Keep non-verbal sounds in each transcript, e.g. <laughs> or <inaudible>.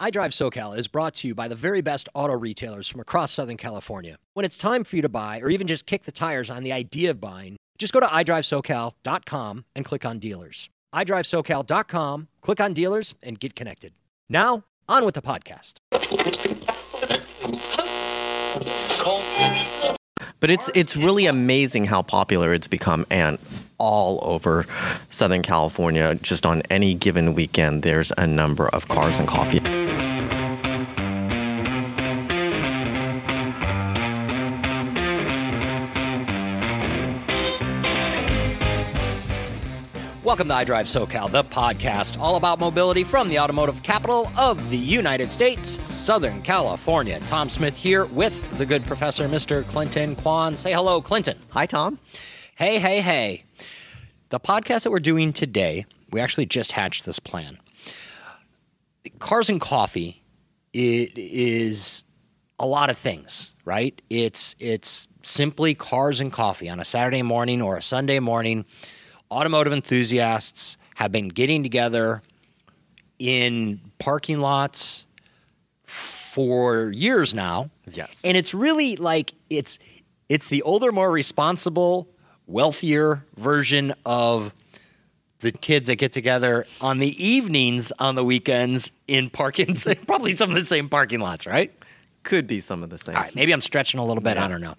iDrive SoCal is brought to you by the very best auto retailers from across Southern California. When it's time for you to buy or even just kick the tires on the idea of buying, just go to iDriveSoCal.com and click on dealers. iDriveSoCal.com, click on dealers, and get connected. Now, on with the podcast. But it's it's really amazing how popular it's become and all over Southern California. Just on any given weekend, there's a number of cars and coffee. Welcome to iDrive SoCal, the podcast all about mobility from the automotive capital of the United States, Southern California. Tom Smith here with the good professor, Mr. Clinton Quan. Say hello, Clinton. Hi, Tom. Hey, hey, hey. The podcast that we're doing today, we actually just hatched this plan. Cars and coffee it is a lot of things, right? It's it's simply cars and coffee on a Saturday morning or a Sunday morning. Automotive enthusiasts have been getting together in parking lots for years now. Yes. And it's really like it's it's the older, more responsible, wealthier version of the kids that get together on the evenings on the weekends in parking <laughs> probably some of the same parking lots, right? Could be some of the same. All right, maybe I'm stretching a little bit, I don't know.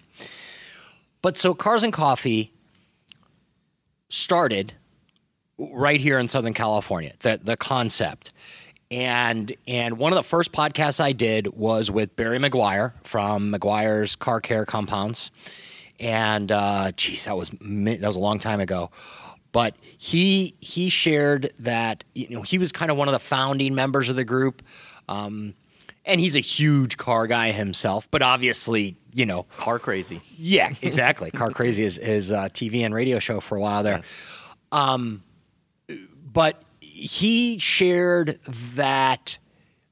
But so Cars and Coffee started right here in Southern California, the the concept. And and one of the first podcasts I did was with Barry Meguiar from Meguiar's Car Care Compounds. And uh geez, that was that was a long time ago. But he he shared that you know he was kind of one of the founding members of the group. Um, and he's a huge car guy himself, but obviously, you know, Car crazy. yeah, exactly. Car <laughs> Crazy is his uh, TV and radio show for a while there. Um, but he shared that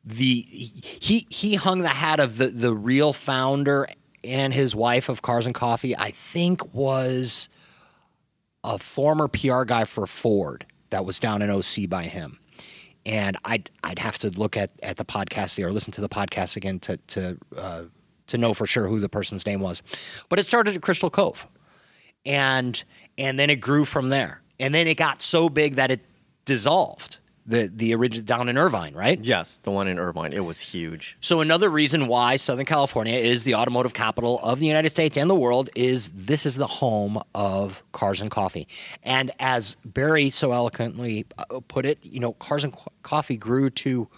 the he he hung the hat of the the real founder and his wife of Cars and Coffee. I think was a former PR guy for Ford that was down in OC by him. And I'd I'd have to look at, at the podcast there or listen to the podcast again to to uh, to know for sure who the person's name was. But it started at Crystal Cove, and and then it grew from there. And then it got so big that it dissolved. The the original down in Irvine, right? Yes, the one in Irvine. It was huge. So another reason why Southern California is the automotive capital of the United States and the world is this is the home of cars and coffee. And as Barry so eloquently uh, put it, you know, cars and Co- coffee grew to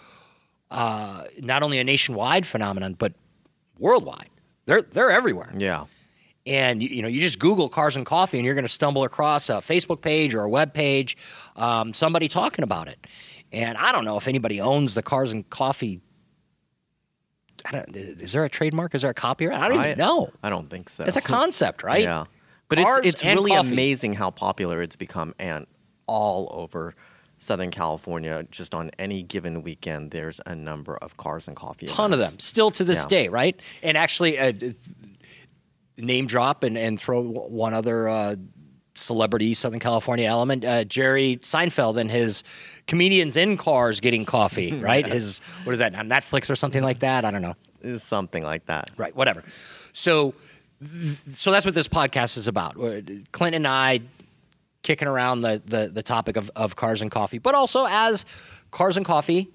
uh, not only a nationwide phenomenon but worldwide. They're they're everywhere Yeah. and you, you know you just google cars and coffee and you're going to stumble across a facebook page or a web page um, somebody talking about it and i don't know if anybody owns the cars and coffee I don't, is there a trademark is there a copyright i don't even know I don't think so. it's a concept right <laughs> Yeah. But Cars it's it's really coffee. amazing how popular it's become and all over Southern California. Just on any given weekend, there's a number of cars and coffee. ton of them still to this Yeah. day right and actually uh, name drop and, and throw one other uh, celebrity southern california element uh, jerry seinfeld and his comedians in cars getting coffee <laughs> right his what is that on netflix or something like that i don't know It's something like that. right whatever so th- so that's what this podcast is about Uh, clint and i kicking around the the, the topic of, of cars and coffee but also as cars and coffee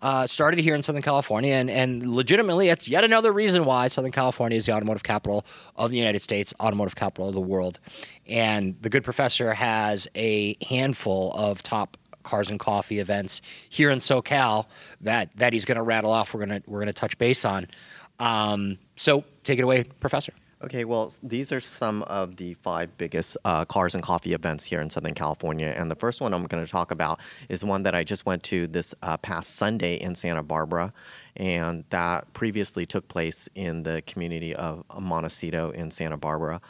uh, started here in Southern California, and, and legitimately, it's yet another reason why Southern California is the automotive capital of the United States, automotive capital of the world. And the good professor has a handful of top cars and coffee events here in SoCal that that he's going to rattle off. We're gonna we're gonna touch base on. Um, so take it away, professor. Okay, well, these are some of the five biggest uh, cars and coffee events here in Southern California. And the first one I'm going to talk about is one that I just went to this uh, past Sunday in Santa Barbara. And that previously took place in the community of Montecito in Santa Barbara.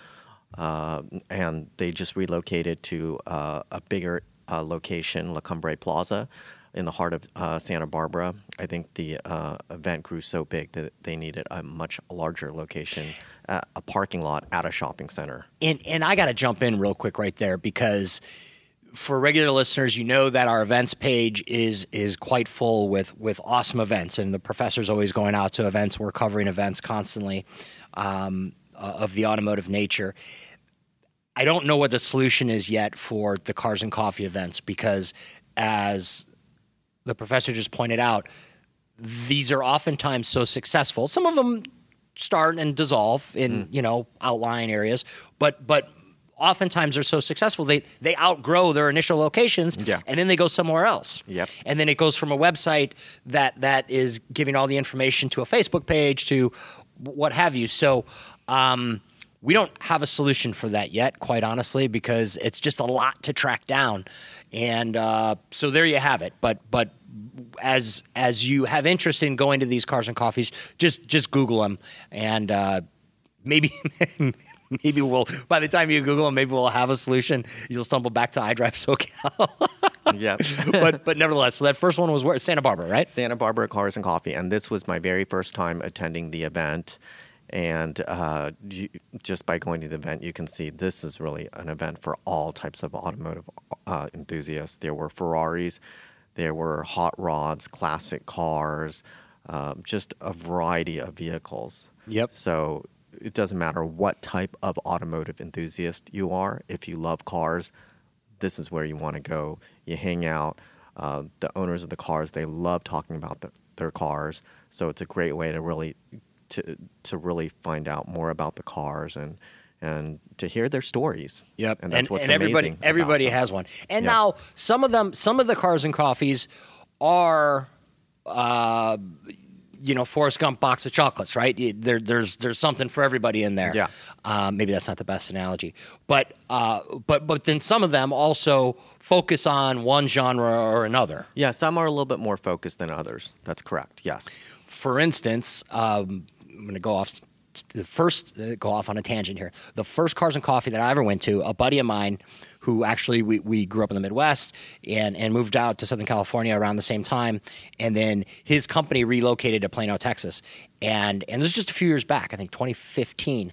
Uh, and they just relocated to uh, a bigger uh, location, La Cumbre Plaza, in the heart of uh, Santa Barbara. I think the uh, event grew so big that they needed a much larger location, uh, a parking lot at a shopping center. And and I got to jump in real quick right there because for regular listeners, you know that our events page is is quite full with with awesome events, and the professor's always going out to events. We're covering events constantly um, uh, of the automotive nature. I don't know what the solution is yet for the cars and coffee events because, as the professor just pointed out, these are oftentimes so successful. Some of them start and dissolve in Mm. you know outlying areas, but but oftentimes they're so successful they they outgrow their initial locations Yeah. and then they go somewhere else. Yep. And then it goes from a website that that is giving all the information to a Facebook page to what have you. So um, we don't have a solution for that yet, quite honestly, because it's just a lot to track down. And uh, so there you have it. But but as as you have interest in going to these cars and coffees, just just Google them and. Uh, maybe <laughs> maybe we'll by the time you google them maybe we'll have a solution you'll stumble back to idrive <laughs> socal yeah. <laughs> but but nevertheless, so that first one was where Santa Barbara, right? Santa Barbara Cars and Coffee, and this was my very first time attending the event. And uh, you, just by going to the event, you can see this is really an event for all types of automotive uh, enthusiasts. There were Ferraris, there were hot rods, classic cars, um, just a variety of vehicles. Yep. So it doesn't matter what type of automotive enthusiast you are. If you love cars, this is where you want to go. You hang out. Uh, the owners of the cars they love talking about the, their cars, so it's a great way to really to to really find out more about the cars and and to hear their stories. Yep. and that's what's and everybody everybody them. has one. And Yeah. now some of them some of the cars and coffees are uh, you know, Forrest Gump box of chocolates, right? There, there's there's something for everybody in there. Yeah. Um, maybe that's not the best analogy, but uh, but but then some of them also focus on one genre or another. Yeah, some are a little bit more focused than others. That's correct. Yes. for instance, um, I'm going to go off the first uh, go off on a tangent here. The first Cars and Coffee that I ever went to, a buddy of mine who actually we, we grew up in the Midwest and, and moved out to Southern California around the same time, and then his company relocated to Plano, Texas, and and this was just a few years back, I think 2015,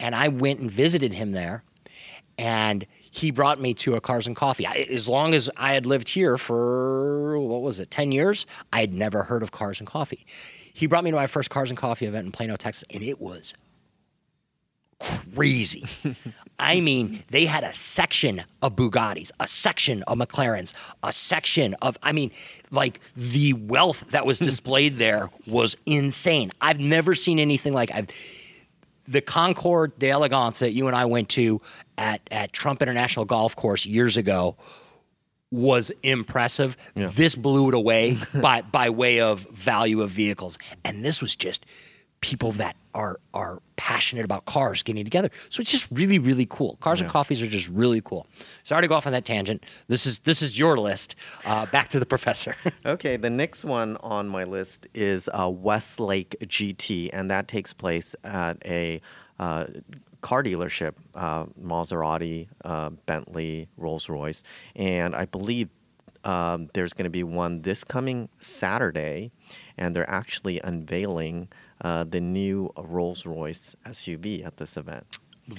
and I went and visited him there, and he brought me to a Cars and Coffee. I, as long as I had lived here for what was it, ten years, I had never heard of Cars and Coffee. He brought me to my first Cars and Coffee event in Plano, Texas, and it was crazy. <laughs> I mean, they had a section of Bugattis, a section of McLarens, a section of, I mean, like the wealth that was <laughs> displayed there was insane. I've never seen anything like I've the Concours d'Elegance that you and I went to at, at Trump International Golf Course years ago was impressive. Yeah. This blew it away <laughs> by by way of value of vehicles, and this was just people that are are passionate about cars getting together. So it's just really really cool. Cars and coffees are just really cool. Sorry to go off on that tangent. This is this is your list. Uh, back to the professor. <laughs> Okay, the next one on my list is uh, Westlake GT, and that takes place at a uh, car dealership, uh, Maserati, uh, Bentley, Rolls Royce, and I believe um, there's going to be one this coming Saturday, and they're actually unveiling uh, the new Rolls Royce SUV at this event.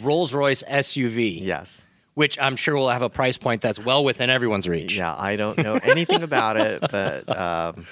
Rolls Royce SUV. Yes. Which I'm sure will have a price point that's well within everyone's reach. Yeah, I don't know anything about it, but um,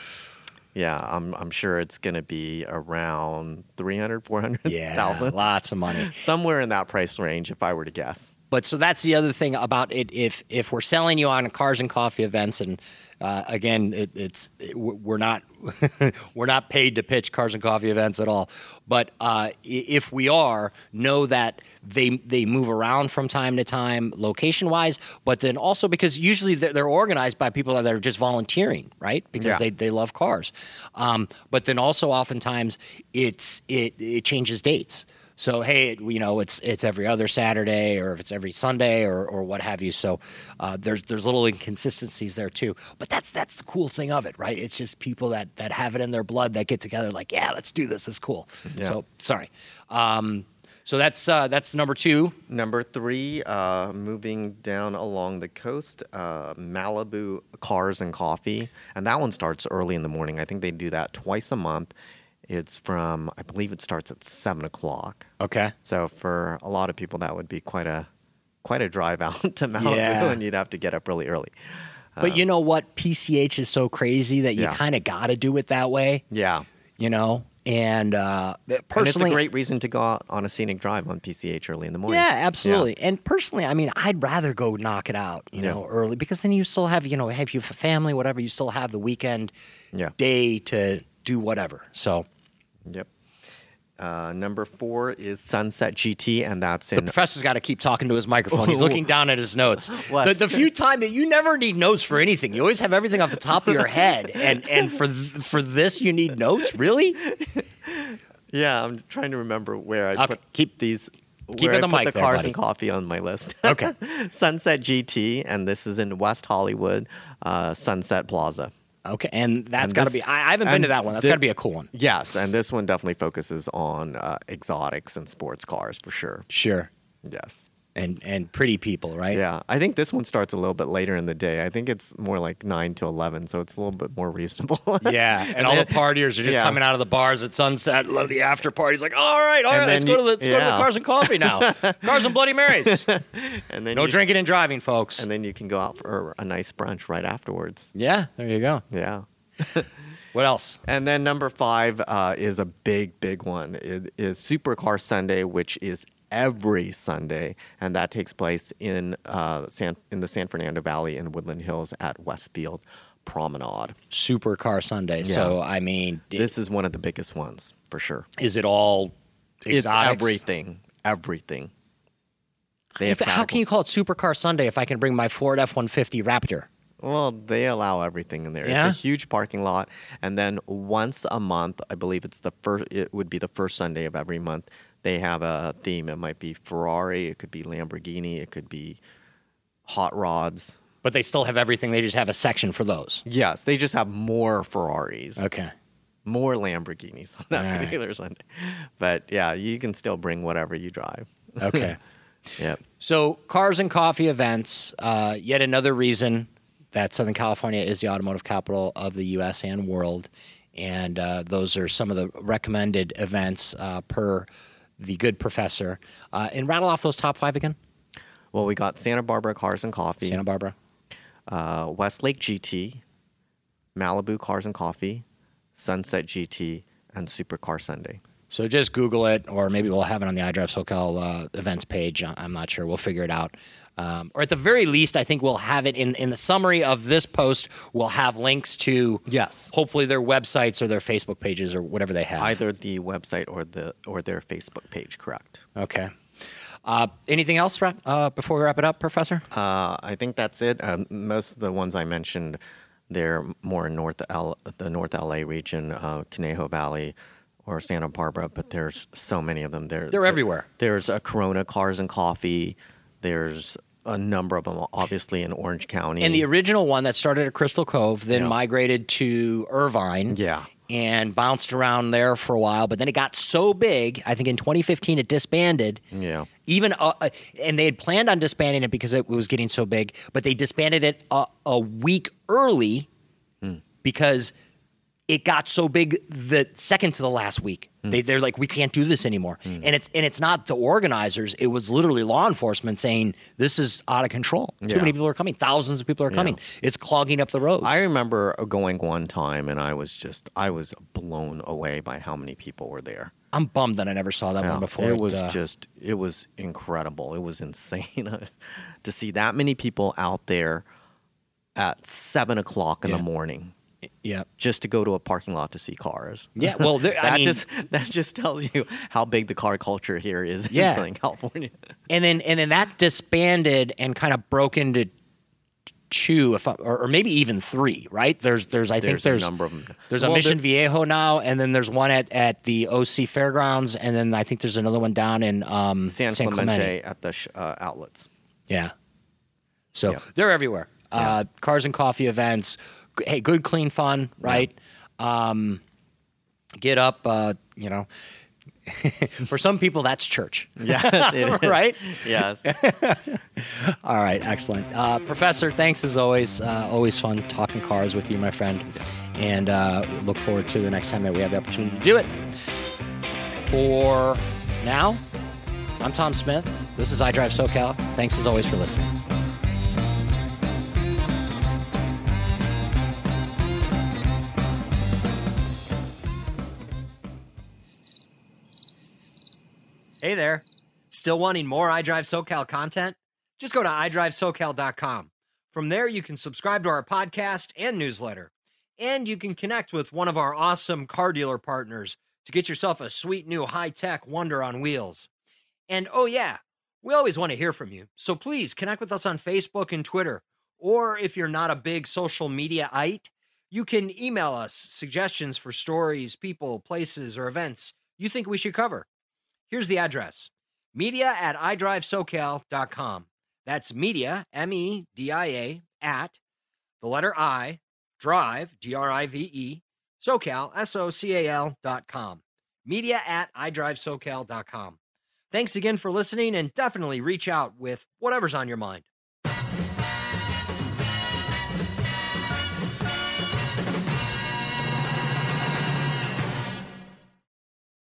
yeah, I'm I'm sure it's going to be around 300, 400,000. Yeah, lots of money. <laughs> Somewhere in that price range, if I were to guess. But so that's the other thing about it. If if we're selling you on cars and coffee events, and uh, again, it, it's it, we're not <laughs> we're not paid to pitch cars and coffee events at all. But uh, if we are, know that they they move around from time to time, location wise. But then also because usually they're, they're organized by people that are just volunteering, right? Because Yeah. they they love cars. Um, but then also oftentimes it's it it changes dates. So hey, you know, it's it's every other Saturday, or if it's every Sunday, or or what have you. So uh, there's there's little inconsistencies there too. But that's that's the cool thing of it, right? It's just people that that have it in their blood that get together, like, yeah, let's do this. It's cool. Yeah. So sorry. Um, so that's uh, that's number two. Number three, uh, moving down along the coast, uh, Malibu Cars and Coffee, and that one starts early in the morning. I think they do that twice a month. It's from, I believe it starts at seven o'clock. Okay. So for a lot of people, that would be quite a quite a drive <laughs> out to Malibu, Yeah. and you'd have to get up really early. But you know what? PCH is so crazy that you Yeah. kind of got to do it that way, Yeah, you know? And uh, and it's personally, a great reason to go out on a scenic drive on PCH early in the morning. Yeah, absolutely. And personally, I mean, I'd rather go knock it out, you Yeah. know, early because then you still have, you know, have you have a family, whatever, you still have the weekend Yeah. day to do whatever. So Yep. Uh, number four is Sunset GT, and that's in. the professor's got to keep talking to his microphone. He's looking <laughs> down at his notes. The, the few time that you never need notes for anything, you always have everything off the top of your head, and and for th- for this you need notes, really? <laughs> Yeah, I'm trying to remember where I Okay, put keep- these. keep where it I the put the there, cars buddy. and coffee on my list. <laughs> Okay. Sunset GT, and this is in West Hollywood, uh, Sunset Plaza. Okay, and that's got to be. I, I haven't been to that one. That's got to be a cool one. Yes, and this one definitely focuses on uh, exotics and sports cars for sure. Sure, Yes. And and pretty people, right? Yeah, I think this one starts a little bit later in the day. I think it's more like nine to eleven, so it's a little bit more reasonable. <laughs> Yeah, and all the partiers are just Yeah. coming out of the bars at sunset. Love the after parties. Like, all right, all And right, let's then go to the let's go to the cars and coffee now. <laughs> cars and Bloody Marys. <laughs> and then No you, drinking and driving, folks. and then you can go out for a nice brunch right afterwards. yeah, there you go. Yeah. What else? And then number five uh, is a big, big one. It is Supercar Sunday, which is every Sunday, and that takes place in uh, San in the San Fernando Valley in Woodland Hills at Westfield Promenade. Supercar Sunday. So I mean, This is one of the biggest ones for sure. is it all exotics? It's everything, everything. They If- how can you call it Supercar Sunday if I can bring my Ford F one fifty Raptor? Well, they allow everything in there. Yeah? It's a huge parking lot, and then once a month, I believe it's the first. It would be the first Sunday of every month. They have a theme. It might be Ferrari. It could be Lamborghini. It could be hot rods. But they still have everything. They just have a section for those. Yes, they just have more Ferraris, Okay. more Lamborghinis on that All right. particular Sunday. But yeah, you can still bring whatever you drive. <laughs> Okay. Yep. So, cars and coffee events, uh, yet another reason that Southern California is the automotive capital of the U.S. and world. And uh, those are some of the recommended events uh, per the good professor. Uh, and rattle off those top five again Well, we got Santa Barbara Cars and Coffee, Santa Barbara. uh, Westlake GT, Malibu Cars and Coffee, Sunset GT, and Supercar Sunday. So just Google it, or maybe we'll have it on the iDrive SoCal uh, events page. I'm not sure. We'll figure it out. Um, or at the very least, I think we'll have it in, in the summary of this post. We'll have links to Yes. hopefully their websites or their Facebook pages or whatever they have. Either the website or the or their Facebook page, correct? Okay. Uh, anything else uh, before we wrap it up, Professor? Uh, I think that's it. Um, most of the ones I mentioned, they're more in North L, the North LA region, uh, Conejo Valley, or Santa Barbara. But there's so many of them. There, They're everywhere. There's a Corona Cars and Coffee. There's a number of them, obviously in Orange County. And the original one that started at Crystal Cove, then Yeah. migrated to Irvine. Yeah. And bounced around there for a while, but then it got so big. I think in 2015 it disbanded. Yeah. Even uh, uh, and they had planned on disbanding it because it was getting so big, but they disbanded it a, a week early Hmm. because it got so big the second to the last week. Hmm. They, they're like, we can't do this anymore. And it's and it's not the organizers. It was literally law enforcement saying this is out of control. Too Yeah. many people are coming. Thousands of people are coming. It's clogging up the roads. I remember going one time, and I was just I was blown away by how many people were there. I'm bummed that I never saw that Yeah, one before. It was uh, just, it was incredible. It was insane <laughs> to see that many people out there at seven o'clock in Yeah. the morning yeah. just to go to a parking lot to see cars. Yeah, well, there- <laughs> I that mean- just that just tells you how big the car culture here is Yeah. in Southern California. <laughs> and then and then that disbanded and kind of broke into two, if I, or, or maybe even three. Right? There's there's I think There's a there's number of 'em. There's a Well, Mission there- Viejo now, and then there's one at at the OC Fairgrounds, and then I think there's another one down in um, San, San Clemente, Clemente. at the sh- uh, outlets. Yeah. So Yeah. they're everywhere. Uh, cars and coffee events. Hey, good, clean fun, right? Um, get up, uh, you know. <laughs> For some people, that's church. <laughs> Yes, it is. <laughs> right? Yes. All right, excellent. Uh, Professor, thanks as always. Uh, always fun talking cars with you, my friend. Yes. And uh, look forward to the next time that we have the opportunity to do it. For now, I'm Tom Smith. This is iDrive SoCal. Thanks as always for listening. Hey there. Still wanting more iDrive SoCal content? Just go to iDriveSoCal.com. From there, you can subscribe to our podcast and newsletter. And you can connect with one of our awesome car dealer partners to get yourself a sweet new high tech wonder on wheels. And oh, yeah, we always want to hear from you. So please connect with us on Facebook and Twitter. Or if you're not a big social media ite, you can email us suggestions for stories, people, places, or events you think we should cover. Here's the address media at iDriveSoCal.com. That's media, M E D I A, at the letter I, drive, D R I V E, SoCal, S O C A L dot com. Media at iDriveSoCal.com. Thanks again for listening and definitely reach out with whatever's on your mind.